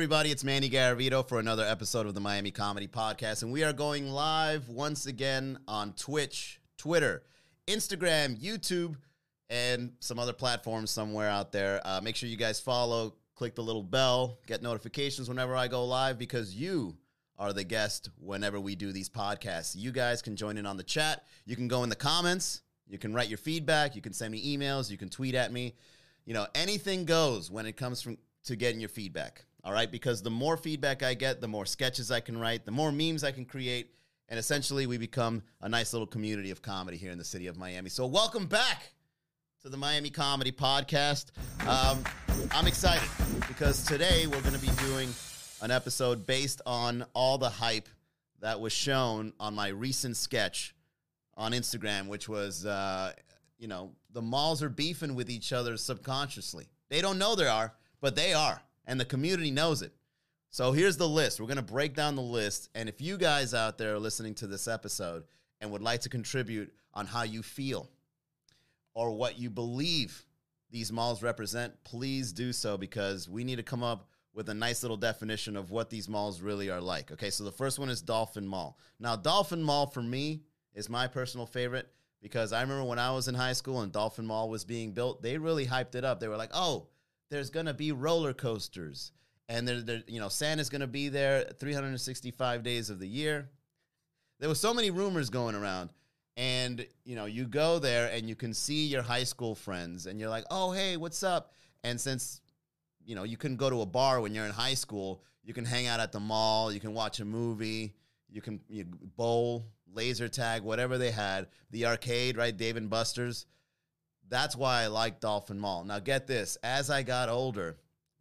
Everybody, it's Manny Garavito for another episode of the Miami Comedy Podcast. And we are going live once again on Twitch, Twitter, Instagram, YouTube, and some other platforms somewhere out there. Uh, make sure you guys follow, click the little bell, get notifications whenever I go live because you are the guest whenever we do these podcasts. You guys can join in on the chat. You can go in the comments. You can write your feedback. You can send me emails. You can tweet at me. You know, anything goes when it comes from to getting your feedback. All right, because the more feedback I get, the more sketches I can write, the more memes I can create, and essentially we become a nice little community of comedy here in the city of Miami. So welcome back to the Miami Comedy Podcast. Um, I'm excited because today we're going to be doing an episode based on all the hype that was shown on my recent sketch on Instagram, which was, uh, you know, the malls are beefing with each other subconsciously. They don't know they are, but they are, and the community knows it. So here's the list. We're going to break down the list. And if you guys out there are listening to this episode and would like to contribute on how you feel or what you believe these malls represent, please do so because we need to come up with a nice little definition of what these malls really are like. Okay, so the first one is Dolphin Mall. Now, Dolphin Mall for me is my personal favorite because I remember when I was in high school and Dolphin Mall was being built, they really hyped it up. They were like, oh, there's gonna be roller coasters. And they're, they're you know, Santa's gonna be there 365 days of the year. There was so many rumors going around and you know you go there and you can see your high school friends and you're like oh hey what's up and since you know you couldn't go to a bar when you're in high school you can hang out at the mall you can watch a movie you can you bowl laser tag whatever they had the arcade right dave and buster's that's why i like dolphin mall now get this as i got older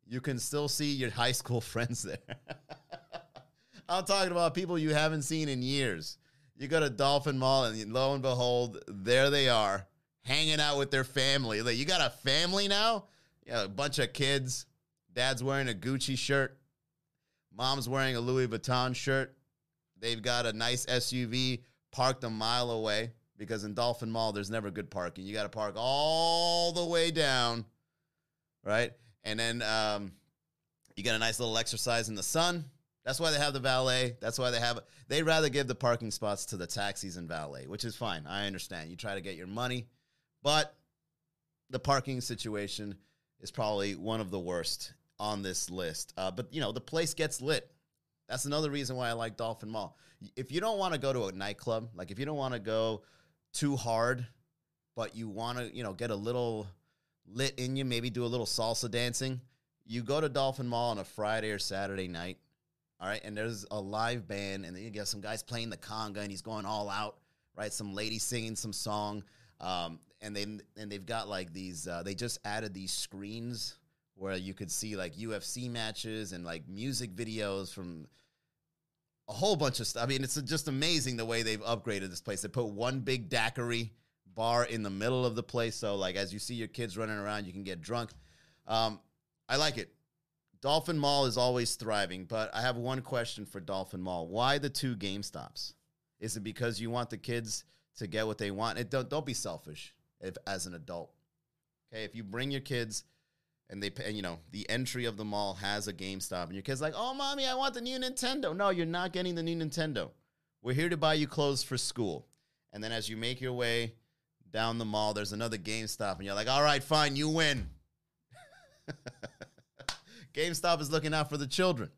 you can still see your high school friends there i'm talking about people you haven't seen in years you go to Dolphin Mall, and lo and behold, there they are, hanging out with their family. Like, you got a family now? Yeah, a bunch of kids. Dad's wearing a Gucci shirt. Mom's wearing a Louis Vuitton shirt. They've got a nice SUV parked a mile away because in Dolphin Mall, there's never good parking. You got to park all the way down, right? And then um, you get a nice little exercise in the sun. That's why they have the valet. That's why they have. They rather give the parking spots to the taxis and valet, which is fine. I understand. You try to get your money, but the parking situation is probably one of the worst on this list. Uh, but you know, the place gets lit. That's another reason why I like Dolphin Mall. If you don't want to go to a nightclub, like if you don't want to go too hard, but you want to, you know, get a little lit in you, maybe do a little salsa dancing, you go to Dolphin Mall on a Friday or Saturday night all right, and there's a live band, and then you get some guys playing the conga, and he's going all out, right? Some lady singing some song, um, and they and they've got like these. Uh, they just added these screens where you could see like UFC matches and like music videos from a whole bunch of stuff. I mean, it's just amazing the way they've upgraded this place. They put one big daiquiri bar in the middle of the place, so like as you see your kids running around, you can get drunk. Um, I like it. Dolphin Mall is always thriving, but I have one question for Dolphin Mall. Why the two Game Stops? Is it because you want the kids to get what they want? It don't don't be selfish if, as an adult. Okay, if you bring your kids and they pay, you know, the entry of the mall has a GameStop, and your kid's like, "Oh, mommy, I want the new Nintendo." No, you're not getting the new Nintendo. We're here to buy you clothes for school. And then as you make your way down the mall, there's another GameStop, and you're like, "All right, fine, you win." GameStop is looking out for the children.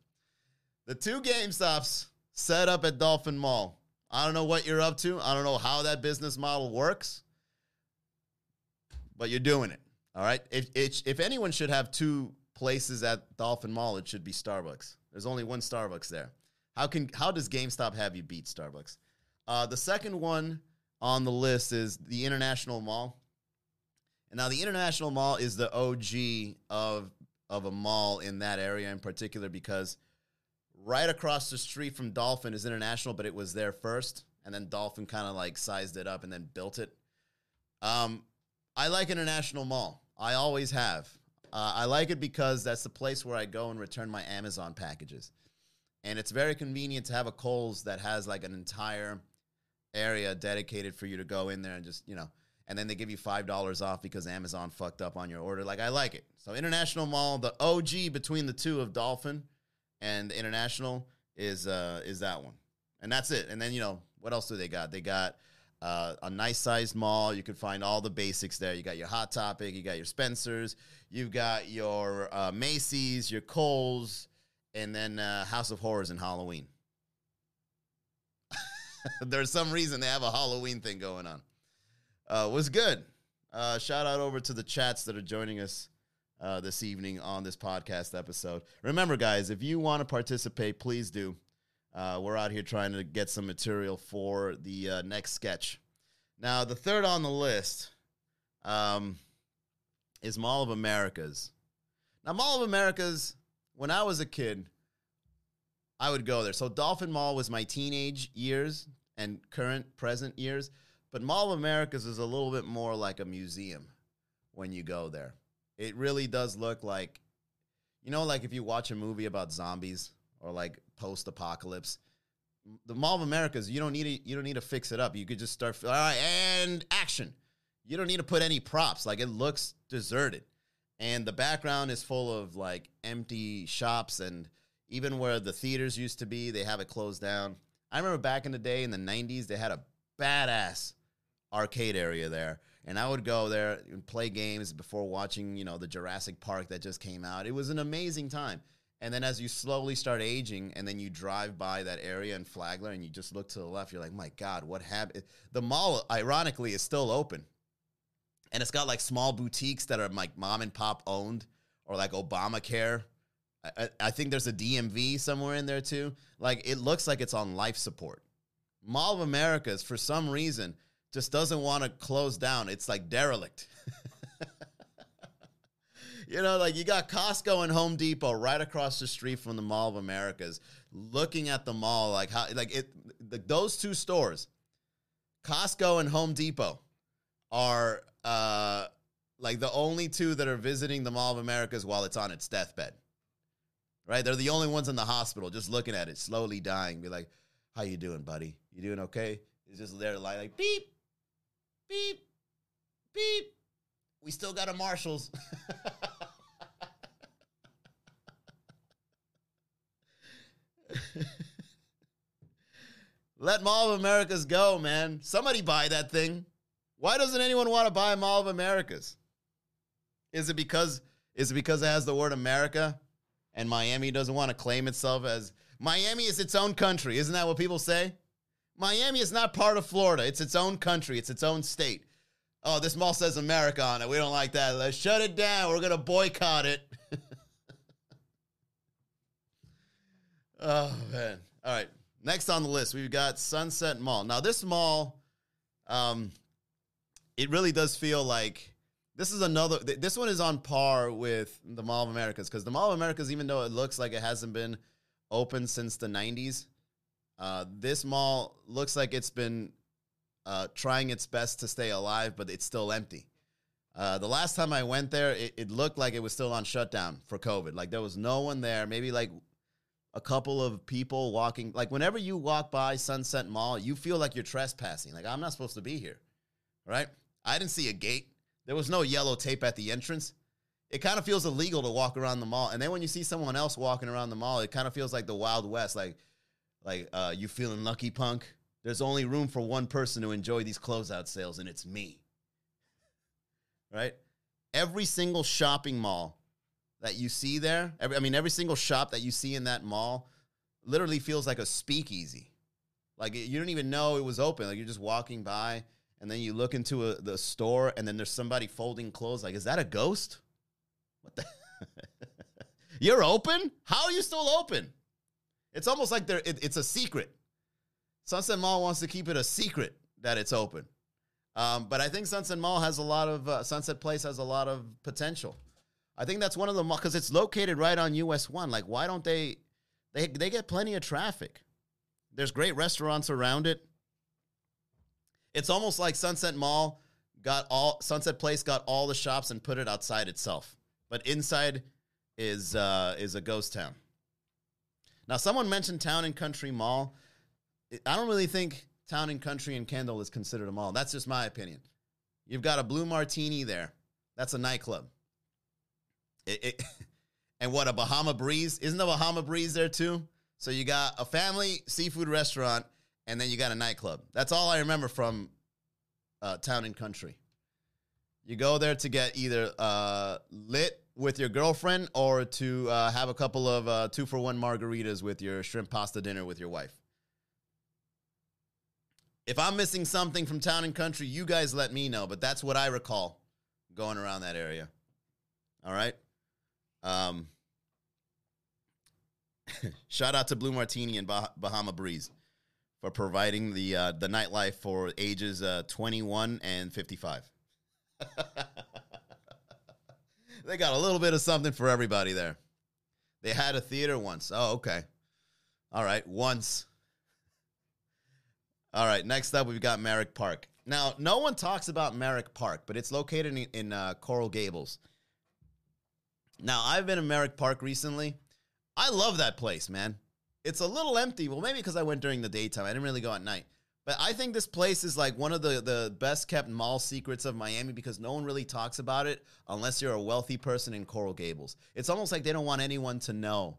The two GameStops set up at Dolphin Mall. I don't know what you're up to. I don't know how that business model works, but you're doing it. All right. If if, if anyone should have two places at Dolphin Mall, it should be Starbucks. There's only one Starbucks there. How can how does GameStop have you beat Starbucks? Uh, the second one on the list is the International Mall. And now the International Mall is the OG of of a mall in that area in particular because right across the street from Dolphin is International, but it was there first, and then Dolphin kind of like sized it up and then built it. Um, I like International Mall. I always have. Uh, I like it because that's the place where I go and return my Amazon packages, and it's very convenient to have a Kohl's that has like an entire area dedicated for you to go in there and just you know and then they give you five dollars off because Amazon fucked up on your order. Like I like it. So International Mall, the OG between the two of Dolphin and international is uh, is that one, and that's it. And then you know what else do they got? They got uh, a nice sized mall. You can find all the basics there. You got your Hot Topic, you got your Spencers, you've got your uh, Macy's, your Kohl's, and then uh, House of Horrors and Halloween. There's some reason they have a Halloween thing going on. Uh, was good. Uh, shout out over to the chats that are joining us uh, this evening on this podcast episode. Remember, guys, if you want to participate, please do. Uh, we're out here trying to get some material for the uh, next sketch. Now, the third on the list um, is Mall of Americas. Now, Mall of Americas, when I was a kid, I would go there. So, Dolphin Mall was my teenage years and current present years. But Mall of Americas is a little bit more like a museum when you go there. It really does look like, you know, like if you watch a movie about zombies or like post apocalypse. The Mall of Americas, you don't need to, you don't need to fix it up. You could just start all right and action. You don't need to put any props. Like it looks deserted. And the background is full of like empty shops and even where the theaters used to be, they have it closed down. I remember back in the day in the 90s, they had a badass arcade area there. And I would go there and play games before watching, you know, the Jurassic Park that just came out. It was an amazing time. And then as you slowly start aging and then you drive by that area in Flagler and you just look to the left, you're like, my God, what happened? The mall, ironically, is still open. And it's got like small boutiques that are like mom and pop owned or like Obamacare. I, I think there's a DMV somewhere in there too. Like it looks like it's on life support. Mall of Americas, for some reason, just doesn't want to close down. It's like derelict. you know, like you got Costco and Home Depot right across the street from the Mall of Americas, looking at the mall like how like it the, those two stores, Costco and Home Depot, are uh like the only two that are visiting the Mall of Americas while it's on its deathbed. Right? They're the only ones in the hospital just looking at it, slowly dying. Be like, "How you doing, buddy? You doing okay?" It's just there like, like beep, beep, beep. We still got a Marshalls. Let Mall of Americas go, man. Somebody buy that thing. Why doesn't anyone want to buy Mall of Americas? Is it because is it because it has the word America and Miami doesn't want to claim itself as Miami is its own country? Isn't that what people say? Miami is not part of Florida. It's its own country. It's its own state. Oh, this mall says America on it. We don't like that. Let's shut it down. We're going to boycott it. Oh, man. All right. Next on the list, we've got Sunset Mall. Now, this mall, um, it really does feel like this is another. This one is on par with the Mall of Americas because the Mall of Americas, even though it looks like it hasn't been open since the 90s, uh, this mall looks like it's been uh, trying its best to stay alive, but it's still empty. Uh, the last time I went there, it, it, looked like it was still on shutdown for COVID. Like there was no one there. Maybe like a couple of people walking. Like whenever you walk by Sunset Mall, you feel like you're trespassing. Like I'm not supposed to be here, right? I didn't see a gate. There was no yellow tape at the entrance. It kind of feels illegal to walk around the mall. And then when you see someone else walking around the mall, it kind of feels like the Wild West. Like, like uh, you feeling lucky, punk? There's only room for one person to enjoy these closeout sales, and it's me. Right? Every single shopping mall that you see there, every, I mean, every single shop that you see in that mall literally feels like a speakeasy. Like you don't even know it was open. Like you're just walking by, and then you look into a, the store, and then there's somebody folding clothes. Like, is that a ghost? What the? you're open? How are you still open? It's almost like. It, it's a secret. Sunset Mall wants to keep it a secret that it's open. Um, but I think Sunset Mall has a lot of uh, Sunset Place has a lot of potential. I think that's one of the because it's located right on US One. Like, why don't they? They they get plenty of traffic. There's great restaurants around it. It's almost like Sunset Mall got all Sunset Place got all the shops and put it outside itself, but inside is uh, is a ghost town. Now, someone mentioned Town and Country Mall. I don't really think Town and Country and Kendall is considered a mall. That's just my opinion. You've got a Blue Martini there. That's a nightclub. It, it And what a Bahama Breeze? Isn't the Bahama Breeze there too? So you got a family seafood restaurant, and then you got a nightclub. That's all I remember from uh, Town and Country. You go there to get either uh, lit with your girlfriend or to uh, have a couple of uh, two for one margaritas with your shrimp pasta dinner with your wife. If I'm missing something from Town and Country, you guys let me know. But that's what I recall going around that area. All right. Um, shout out to Blue Martini and bah- Bahama Breeze for providing the uh, the nightlife for ages uh, 21 and 55. they got a little bit of something for everybody there. They had a theater once. Oh, okay. All right, once. All right, next up, we've got Merrick Park. Now, no one talks about Merrick Park, but it's located in, in uh, Coral Gables. Now, I've been in Merrick Park recently. I love that place, man. It's a little empty. Well, maybe because I went during the daytime. I didn't really go at night. But I think this place is like one of the, the best kept mall secrets of Miami because no one really talks about it unless you're a wealthy person in Coral Gables. It's almost like they don't want anyone to know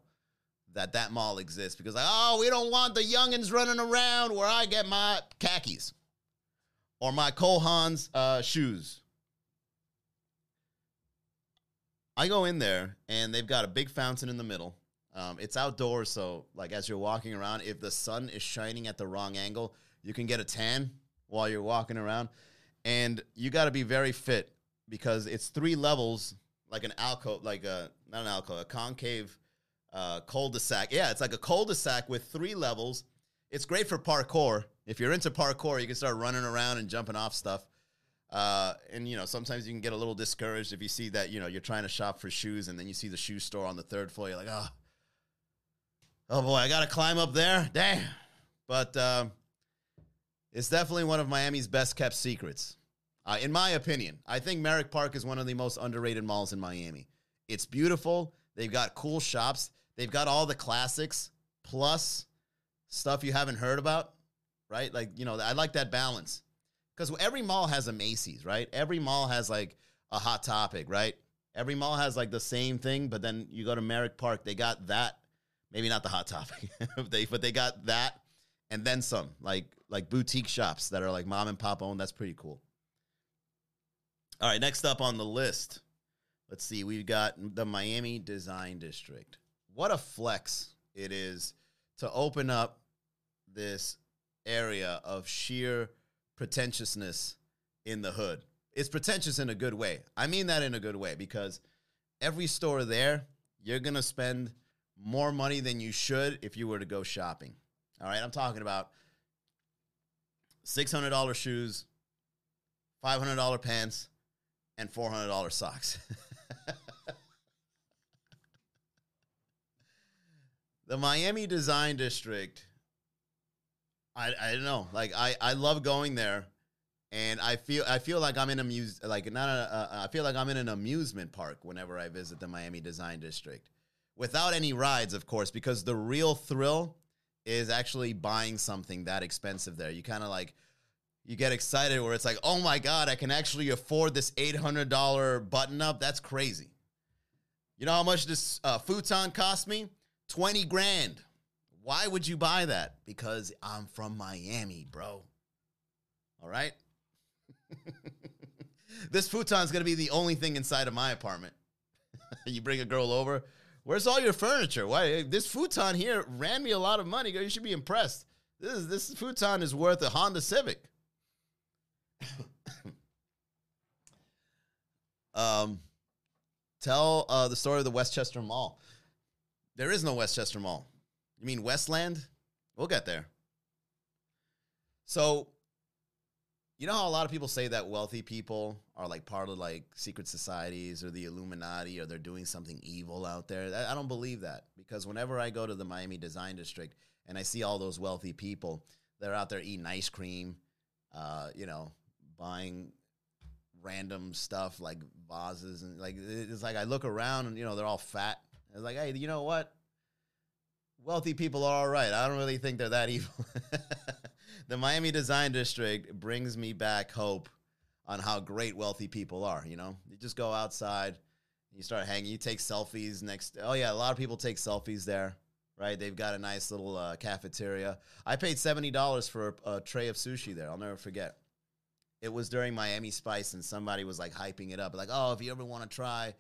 that that mall exists because, like, oh, we don't want the youngins running around where I get my khakis or my Cole Haans uh, shoes. I go in there and they've got a big fountain in the middle. Um, it's outdoors, so like as you're walking around, if the sun is shining at the wrong angle, you can get a tan while you're walking around. And you got to be very fit because it's three levels, like an alcove, like a not an alcove, a concave uh, cul-de-sac. Yeah, it's like a cul-de-sac with three levels. It's great for parkour. If you're into parkour, you can start running around and jumping off stuff. Uh, and you know, sometimes you can get a little discouraged if you see that you know you're trying to shop for shoes, and then you see the shoe store on the third floor. You're like, oh, oh boy, I got to climb up there. Damn. But uh, it's definitely one of Miami's best kept secrets, uh, in my opinion. I think Merrick Park is one of the most underrated malls in Miami. It's beautiful. They've got cool shops. They've got all the classics plus stuff you haven't heard about, right? Like you know, I like that balance because every mall has a Macy's, right? Every mall has like a Hot Topic, right? Every mall has like the same thing, but then you go to Merrick Park, they got that. Maybe not the Hot Topic, they, but they got that and then some, like like boutique shops that are like mom and pop owned. That's pretty cool. All right, next up on the list, let's see, we've got the Miami Design District. What a flex it is to open up this area of sheer pretentiousness in the hood. It's pretentious in a good way. I mean that in a good way because every store there, you're going to spend more money than you should if you were to go shopping. All right, I'm talking about $600 shoes, $500 pants, and $400 socks. the Miami Design District I I don't know. Like I I love going there, and I feel I feel like I'm in a muse like not a, uh, I feel like I'm in an amusement park whenever I visit the Miami Design District, without any rides, of course, because the real thrill is actually buying something that expensive there. You kind of like you get excited where it's like, oh my god, I can actually afford this eight hundred dollar button up. That's crazy. You know how much this uh, futon cost me? Twenty grand. Why would you buy that? Because I'm from Miami, bro. All right? this futon's going to be the only thing inside of my apartment. you bring a girl over, where's all your furniture? Why this futon here ran me a lot of money. You should be impressed. This is, this futon is worth a Honda Civic. um, tell uh, the story of the Westchester Mall. There is no Westchester Mall. You mean Westland? We'll get there. So, you know how a lot of people say that wealthy people are like part of like secret societies or the Illuminati or they're doing something evil out there? I don't believe that because whenever I go to the Miami Design District and I see all those wealthy people, they're out there eating ice cream, uh, you know, buying random stuff like vases and like it's like I look around and you know they're all fat. It's like, hey, you know what? Wealthy people are all right. I don't really think they're that evil. the Miami Design District brings me back hope on how great wealthy people are. You know, you just go outside, You start hanging. You take selfies next. Oh yeah, a lot of people take selfies there, right? They've got a nice little uh, cafeteria. I paid seventy dollars for a, a tray of sushi there. I'll never forget. It was during Miami Spice, and somebody was like hyping it up, like, "Oh, if you ever want to try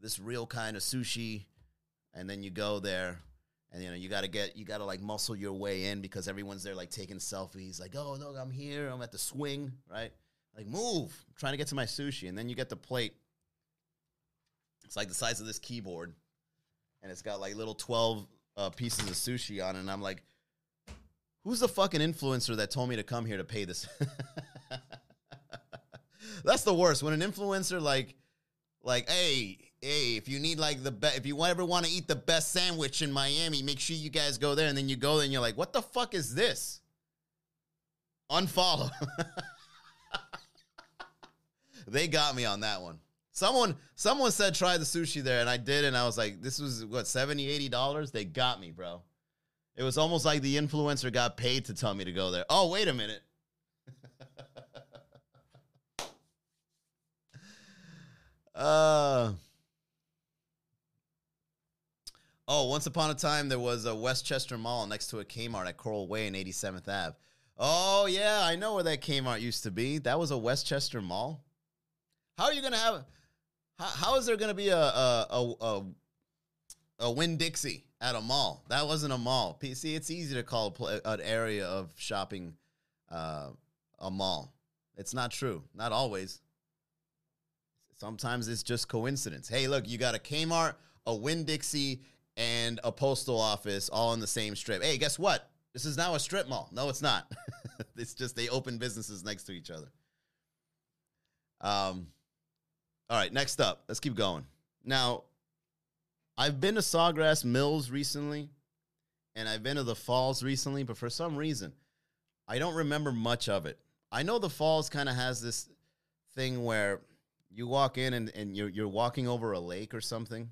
this real kind of sushi," and then you go there, and you know you got to get you got to like muscle your way in because everyone's there like taking selfies, like, "Oh, look, I'm here. I'm at the swing," right? Like, move. I'm trying to get to my sushi, and then you get the plate. It's like the size of this keyboard, and it's got like little twelve uh, pieces of sushi on it. And I'm like, who's the fucking influencer that told me to come here to pay this? That's the worst. When an influencer like, like, hey, hey, if you need like the best, if you ever want to eat the best sandwich in Miami, make sure you guys go there. And then you go there and you're like, what the fuck is this? Unfollow. they got me on that one. Someone someone said try the sushi there, and I did, and I was like, this was what 70 80 dollars. They got me, bro. It was almost like the influencer got paid to tell me to go there. Oh, wait a minute. uh Oh, once upon a time there was a Westchester Mall next to a Kmart at Coral Way and 87th Ave. Oh yeah, I know where that Kmart used to be. That was a Westchester Mall. How are you gonna have? How, how is there gonna be a a a, a, a Dixie at a mall? That wasn't a mall. See, it's easy to call an area of shopping uh, a mall. It's not true. Not always. Sometimes it's just coincidence. Hey, look, you got a Kmart, a Winn Dixie, and a postal office all in the same strip. Hey, guess what? This is now a strip mall. No, it's not. it's just they open businesses next to each other. Um, all right, next up, let's keep going. Now, I've been to Sawgrass Mills recently, and I've been to the Falls recently, but for some reason, I don't remember much of it. I know the Falls kind of has this thing where you walk in and, and you're, you're walking over a lake or something.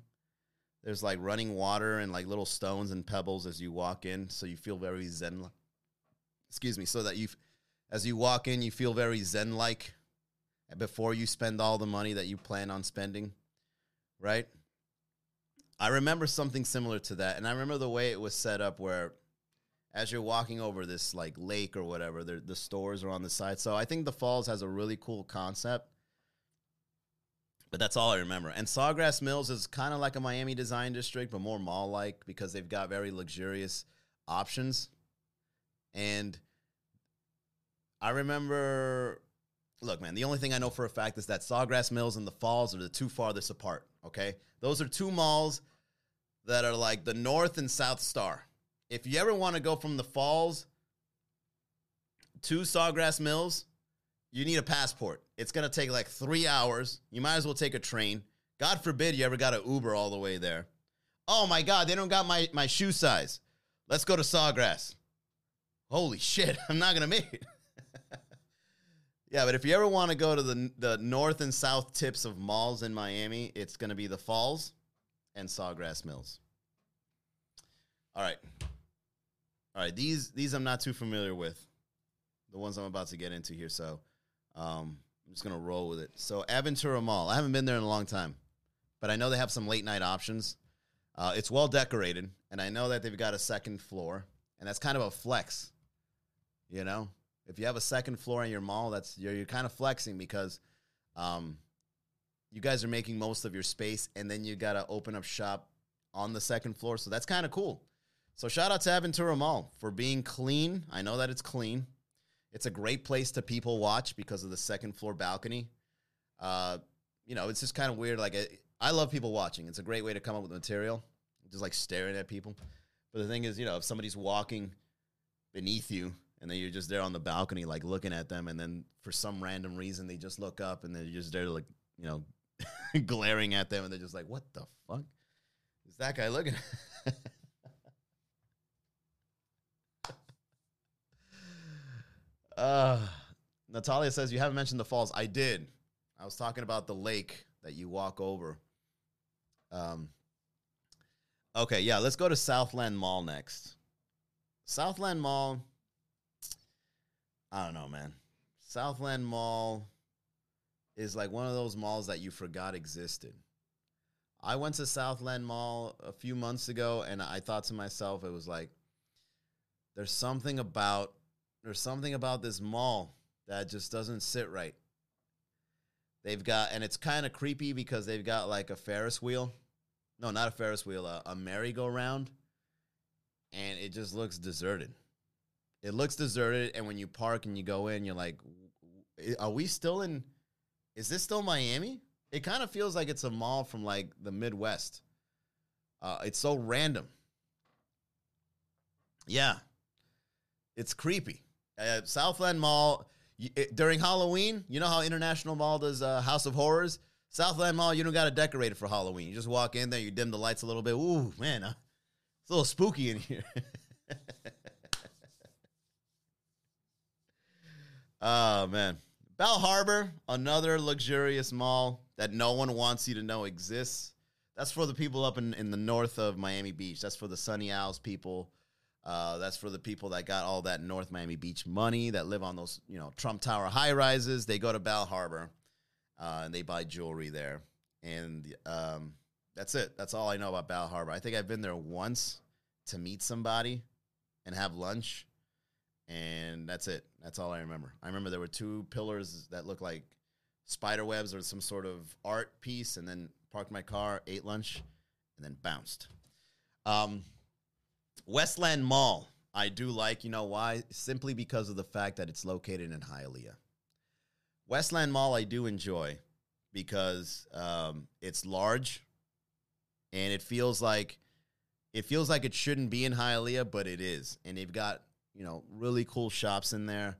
There's like running water and like little stones and pebbles as you walk in, so you feel very zen. Like excuse me, so that you, as you walk in, you feel very zen like before you spend all the money that you plan on spending, right? I remember something similar to that. And I remember the way it was set up where as you're walking over this like lake or whatever, the stores are on the side. So I think the Falls has a really cool concept. But that's all I remember. And Sawgrass Mills is kind of like a Miami design district, but more mall like because they've got very luxurious options. And I remember look, man, the only thing I know for a fact is that Sawgrass Mills and the Falls are the two farthest apart. Okay, those are two malls that are like the North and South Star. If you ever want to go from the Falls to Sawgrass Mills, you need a passport. It's gonna take like three hours. You might as well take a train. God forbid you ever got an Uber all the way there. Oh my God, they don't got my, my shoe size. Let's go to Sawgrass. Holy shit, I'm not gonna make it. Yeah, but if you ever want to go to the the north and south tips of malls in Miami, it's going to be the Falls and Sawgrass Mills. All right. All right, these these I'm not too familiar with. The ones I'm about to get into here, so um, I'm just to roll with it. So, Aventura Mall. I haven't been there in a long time, but I know they have some late night options. Uh, it's well decorated, and I know that they've got a second floor, and that's kind of a flex, you know? If you have a second floor in your mall, that's you're, you're kind of flexing because um, you guys are making most of your space, and then you got to open up shop on the second floor. So that's kind of cool. So shout out to Aventura Mall for being clean. I know that it's clean. It's a great place to people watch because of the second floor balcony. Uh, you know, it's just kind of weird. Like I love people watching. It's a great way to come up with material, just like staring at people. But the thing is, you know, if somebody's walking beneath you and then you're just there on the balcony, like looking at them, and then for some random reason they just look up, and then you're just there, like you know, glaring at them, and they're just like, "What the fuck is that guy looking?" uh, Natalia says you haven't mentioned the falls. I did. I was talking about the lake that you walk over. Um. Okay, yeah, let's go to Southland Mall next. Southland Mall I don't know, man. Southland Mall is like one of those malls that you forgot existed. I went to Southland Mall a few months ago and I thought to myself, it was like, there's something about there's something about this mall that just doesn't sit right. They've got, and it's kind of creepy because they've got like a Ferris wheel. No, not a Ferris wheel, a, a merry-go-round. And it just looks deserted. It looks deserted. And when you park and you go in, you're like, are we still in? Is this still Miami? It kind of feels like it's a mall from like the Midwest. Uh, it's so random. Yeah, it's creepy. Uh, Southland Mall it, during Halloween. You know how International Mall does uh, House of Horrors. Southland Mall, you don't got to decorate it for Halloween. You just walk in there, you dim the lights a little bit. Ooh, man, uh, it's a little spooky in here. oh man, Bal Harbour, another luxurious mall that no one wants you to know exists. That's for the people up in, in the north of Miami Beach. That's for the Sunny Isles people. Uh, that's for the people that got all that North Miami Beach money that live on those, you know, Trump Tower high rises. They go to Bal Harbour uh, and they buy jewelry there. And um, that's it. That's all I know about Bal Harbour. I think I've been there once to meet somebody and have lunch. And that's it. That's all I remember. I remember there were two pillars that looked like spider webs or some sort of art piece, and then parked my car, ate lunch, and then bounced. Um, Westland Mall, I do like. You know why? Simply because of the fact that it's located in Hialeah. Westland Mall, I do enjoy because um, it's large, and it feels like it feels like it shouldn't be in Hialeah, but it is, and they've got you know really cool shops in there.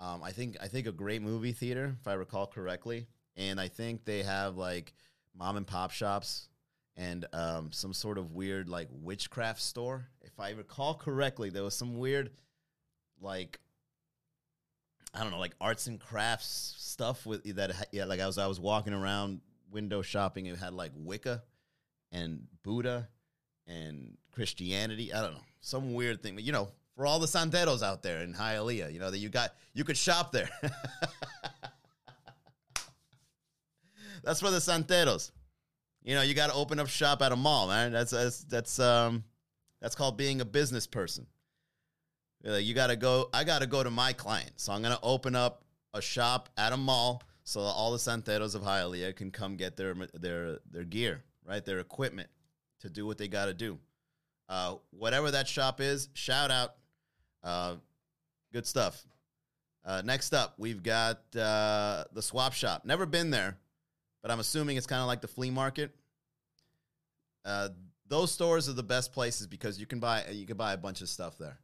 Um, I think I think a great movie theater, if I recall correctly, and I think they have like mom and pop shops and um, some sort of weird like witchcraft store. If I recall correctly, there was some weird like I don't know, like arts and crafts stuff with that. Yeah, like I was I was walking around window shopping. It had like Wicca and Buddha and Christianity. I don't know, some weird thing. But you know, for all the santeros out there in Hialeah, you know that you got you could shop there. That's for the santeros. You know, you got to open up shop at a mall, man. That's that's that's um that's called being a business person. You got to go. I got to go to my client, so I'm gonna open up a shop at a mall so all the santeros of Hialeah can come get their their their gear, right? Their equipment to do what they got to do. Uh, whatever that shop is, shout out. Uh, good stuff. Uh, next up, we've got uh, the swap shop. Never been there, but I'm assuming it's kind of like the flea market. Uh, those stores are the best places because you can buy you can buy a bunch of stuff there.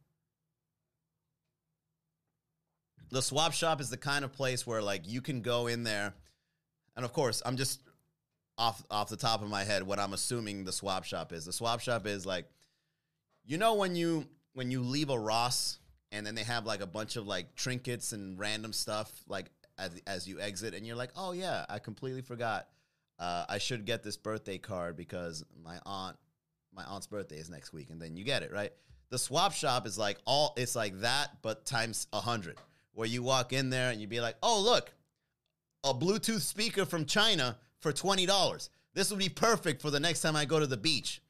The swap shop is the kind of place where like you can go in there, and of course, I'm just off off the top of my head what I'm assuming the swap shop is. The swap shop is like, you know, when you when you leave a Ross and then they have like a bunch of like trinkets and random stuff like as, as you exit, and you're like, oh yeah, I completely forgot. Uh, I should get this birthday card because my aunt my aunt's birthday is next week, and then you get it right. The swap shop is like all it's like that, but times a hundred. Where you walk in there and you'd be like, oh look, a Bluetooth speaker from China for twenty dollars. This would be perfect for the next time I go to the beach.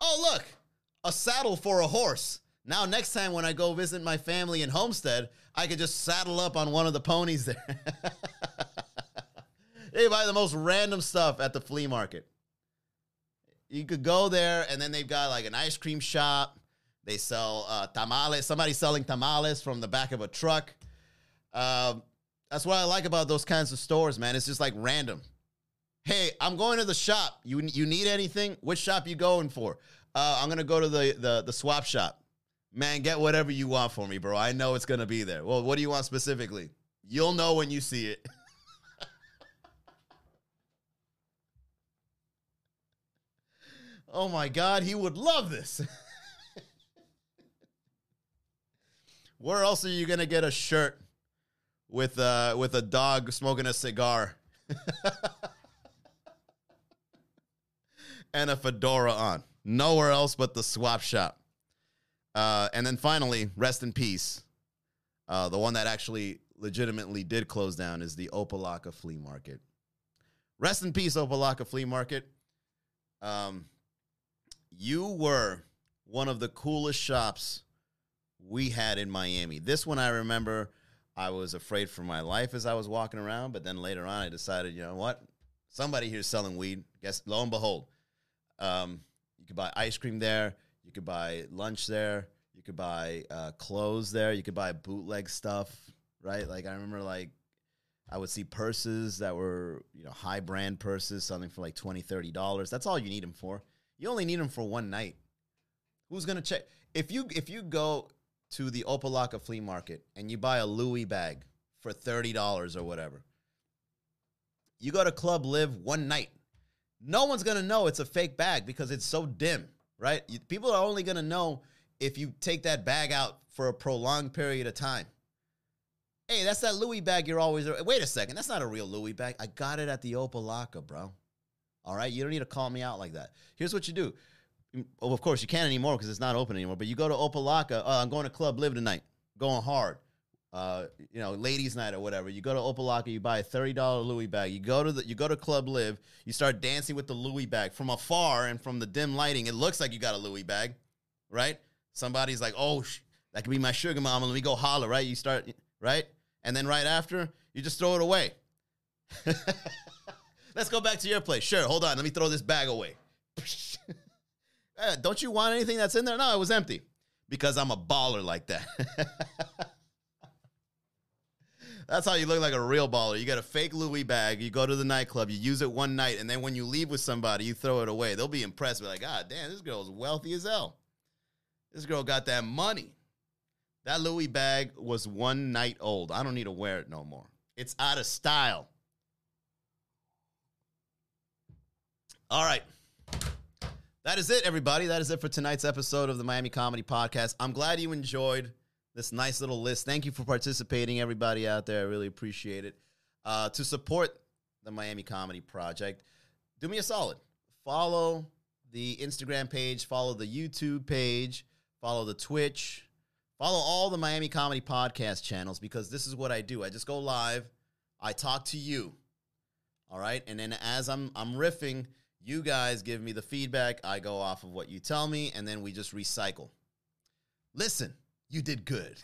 Oh look, a saddle for a horse. Now next time when I go visit my family in Homestead, I could just saddle up on one of the ponies there. they buy the most random stuff at the flea market. You could go there, and then they've got like an ice cream shop. They sell uh, tamales. Somebody's selling tamales from the back of a truck. Uh, that's what I like about those kinds of stores, man. It's just like random. Hey, I'm going to the shop. You you need anything? Which shop you going for? Uh, I'm gonna go to the, the the swap shop. Man, get whatever you want for me, bro. I know it's gonna be there. Well, what do you want specifically? You'll know when you see it. oh my God, he would love this. Where else are you gonna get a shirt with uh with a dog smoking a cigar and a fedora on? Nowhere else but the swap shop. Uh, and then finally, rest in peace. Uh, the one that actually legitimately did close down is the Opa-locka Flea Market. Rest in peace, Opa-locka Flea Market. Um, you were one of the coolest shops we had in Miami. This one I remember I was afraid for my life as I was walking around, but then later on I decided, you know what? Somebody here's selling weed. Guess lo and behold, um, you could buy ice cream there, you could buy lunch there, you could buy uh, clothes there, you could buy bootleg stuff, right? Like I remember like I would see purses that were, you know, high brand purses something for like 20 $30. That's all you need them for. You only need them for one night. Who's to check if you if you go to the Opa-locka flea market and you buy a Louis bag for $30 or whatever. You go to Club Live one night. No one's to know it's a fake bag because it's so dim, right? People are only going to know if you take that bag out for a prolonged period of time. Hey, that's that Louis bag you're always. Wait a second, that's not a real Louis bag. I got it at the Opa-locka, bro. All right, you don't need to call me out like that. Here's what you do: well, of course, you can't anymore because it's not open anymore. But you go to Opa-locka. Uh, I'm going to Club Live tonight. Going hard. Uh, you know, ladies' night or whatever. You go to Opa-locka. You buy a thirty dollar Louis bag. You go to the. You go to Club Live, You start dancing with the Louis bag from afar and from the dim lighting. It looks like you got a Louis bag, right? Somebody's like, "Oh, sh- that could be my sugar mama. Let me go holler." Right? You start right, and then right after, you just throw it away. Let's go back to your place. Sure. Hold on. Let me throw this bag away. Eh, don't you want anything that's in there? No, it was empty because I'm a baller like that. That's how you look like a real baller. You got a fake Louis bag. You go to the nightclub. You use it one night, and then when you leave with somebody, you throw it away. They'll be impressed. Be like, God damn, this girl's wealthy as hell. This girl got that money. That Louis bag was one night old. I don't need to wear it no more. It's out of style. All right. That is it, everybody. That is it for tonight's episode of the Miami Comedy Podcast. I'm glad you enjoyed this nice little list. Thank you for participating, everybody out there. I really appreciate it. Uh, to support the Miami Comedy Project, do me a solid. Follow the Instagram page, follow the YouTube page, follow the Twitch, follow all the Miami Comedy Podcast channels because this is what I do. I just go live, I talk to you. All right. And then as I'm I'm riffing, you guys give me the feedback. I go off of what you tell me, and then we just recycle. Listen, you did good.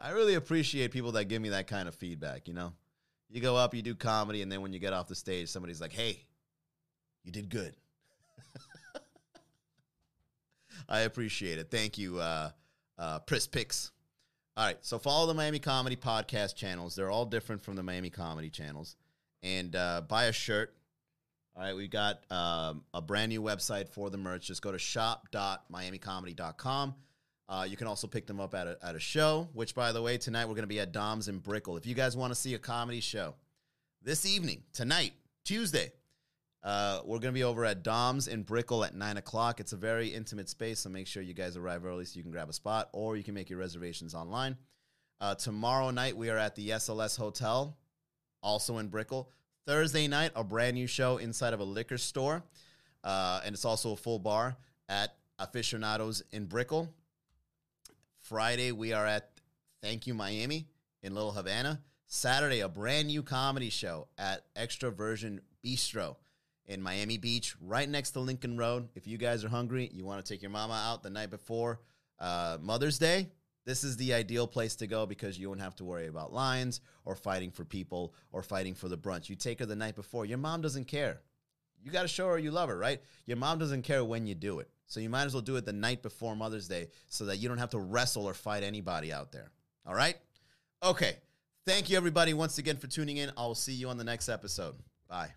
I really appreciate people that give me that kind of feedback, you know? You go up, you do comedy, and then when you get off the stage, somebody's like, hey, you did good. I appreciate it. Thank you, uh, uh, Pris Picks. All right, so follow the Miami Comedy Podcast channels. They're all different from the Miami Comedy channels. And uh, buy a shirt. All right, we've got um, a brand new website for the merch. Just go to shop.miamicomedy.com. Uh, you can also pick them up at a, at a show, which, by the way, tonight we're going to be at Dom's in Brickell. If you guys want to see a comedy show this evening, tonight, Tuesday, uh, we're going to be over at Dom's in Brickell at 9 o'clock. It's a very intimate space, so make sure you guys arrive early so you can grab a spot, or you can make your reservations online. Uh, tomorrow night, we are at the SLS Hotel, also in Brickell. Thursday night, a brand new show inside of a liquor store, uh, and it's also a full bar at Aficionados in Brickell. Friday, we are at Thank You Miami in Little Havana. Saturday, a brand new comedy show at Extra Version Bistro in Miami Beach, right next to Lincoln Road. If you guys are hungry, you want to take your mama out the night before uh, Mother's Day, this is the ideal place to go because you won't have to worry about lines or fighting for people or fighting for the brunch. You take her the night before. Your mom doesn't care. You got to show her you love her, right? Your mom doesn't care when you do it. So you might as well do it the night before Mother's Day so that you don't have to wrestle or fight anybody out there. All right? Okay. Thank you, everybody, once again for tuning in. I will see you on the next episode. Bye.